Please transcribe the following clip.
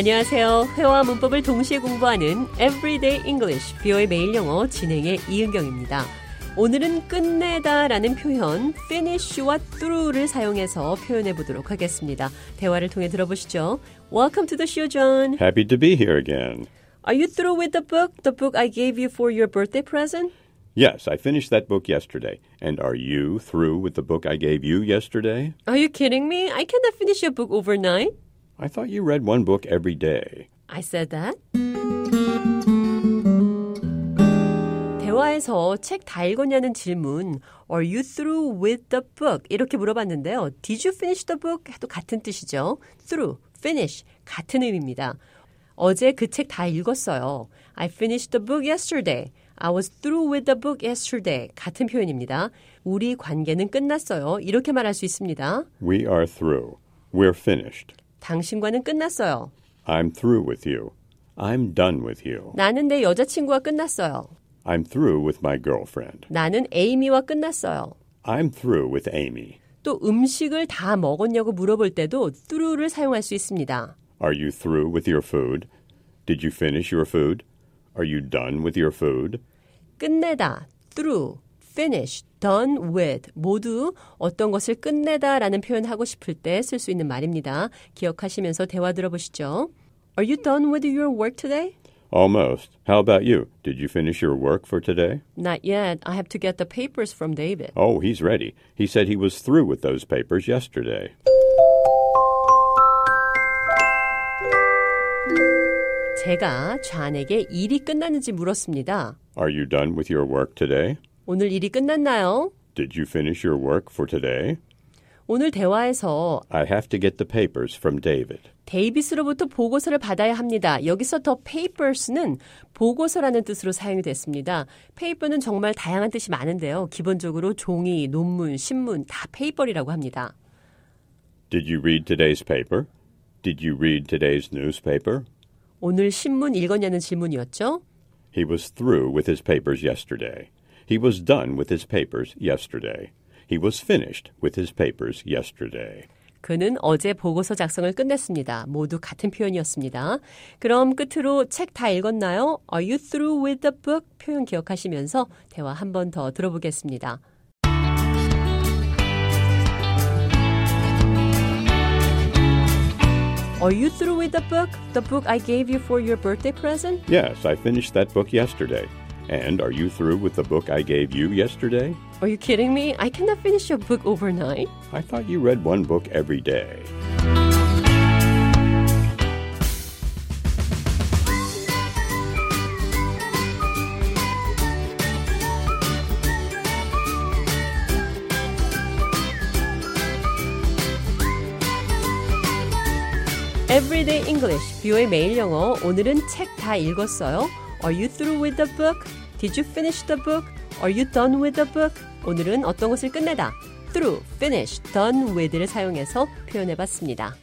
안녕하세요. 회화 문법을 동시에 공부하는 Everyday English, 비오의 매일 영어 진행의 이은경입니다. 오늘은 끝내다 라는 표현 finish와 through를 사용해서 표현해 보도록 하겠습니다. 대화를 통해 들어보시죠. Welcome to the show, John. Happy to be here again. Are you through with the book? The book I gave you for your birthday present? Yes, I finished that book yesterday. And are you through with the book I gave you yesterday? Are you kidding me? I cannot finish a book overnight. I thought you read one book every day. I said that. 대화에서 책 다 읽었냐는 질문 Are you through with the book? 이렇게 물어봤는데요. Did you finish the book? 해도 같은 뜻이죠. Through, finish 같은 의미입니다. 어제 그 책 다 읽었어요. I finished the book yesterday. I was through with the book yesterday. 같은 표현입니다. 우리 관계는 끝났어요. 이렇게 말할 수 있습니다. We are through. We're finished. 당신과는 끝났어요. I'm through with you. I'm done with you. 나는 내 여자친구와 끝났어요. I'm through with my girlfriend. 나는 에이미와 끝났어요. I'm through with Amy. 또 음식을 다 먹었냐고 물어볼 때도 through를 사용할 수 있습니다. Are you through with your food? Did you finish your food? Are you done with your food? 끝내다, through, finish, done with 모두 어떤 것을 끝내다라는 표현하고 싶을 때 쓸 수 있는 말입니다. 기억하시면서 대화 들어보시죠. Are you done with your work today? Almost. How about you? Did you finish your work for today? Not yet. I have to get the papers from David. Oh, he's ready. He said he was through with those papers yesterday. 제가 좌에게 일이 끝났는지 물었습니다. Are you done with your work today? 오늘 일이 끝났나요? Did you finish your work for today? 오늘 대화에서 I have to get the papers from David. 데이비스로부터 보고서를 받아야 합니다. 여기서 더 papers는 보고서라는 뜻으로 사용이 됐습니다. paper는 정말 다양한 뜻이 많은데요. 기본적으로 종이, 논문, 신문 다 paper이라고 합니다. Did you read today's paper? Did you read today's newspaper? 오늘 신문 읽었냐는 질문이었죠. He was through with his papers yesterday. He was done with his papers yesterday. He was finished with his papers yesterday. 그는 어제 보고서 작성을 끝냈습니다. 모두 같은 표현이었습니다. 그럼 끝으로 책 다 읽었나요? Are you through with the book? 표현 기억하시면서 대화 한 번 더 들어보겠습니다. Are you through with the book? The book I gave you for your birthday present? Yes, I finished that book yesterday. And are you through with the book I gave you yesterday? Are you kidding me? I cannot finish a book overnight. I thought you read one book every day. Everyday English, 뷰의 매일 영어. 오늘은 책 다 읽었어요? Are you through with the book? Did you finish the book? Are you done with the book? 오늘은 어떤 것을 끝내다. through, finish, done with를 사용해서 표현해 봤습니다.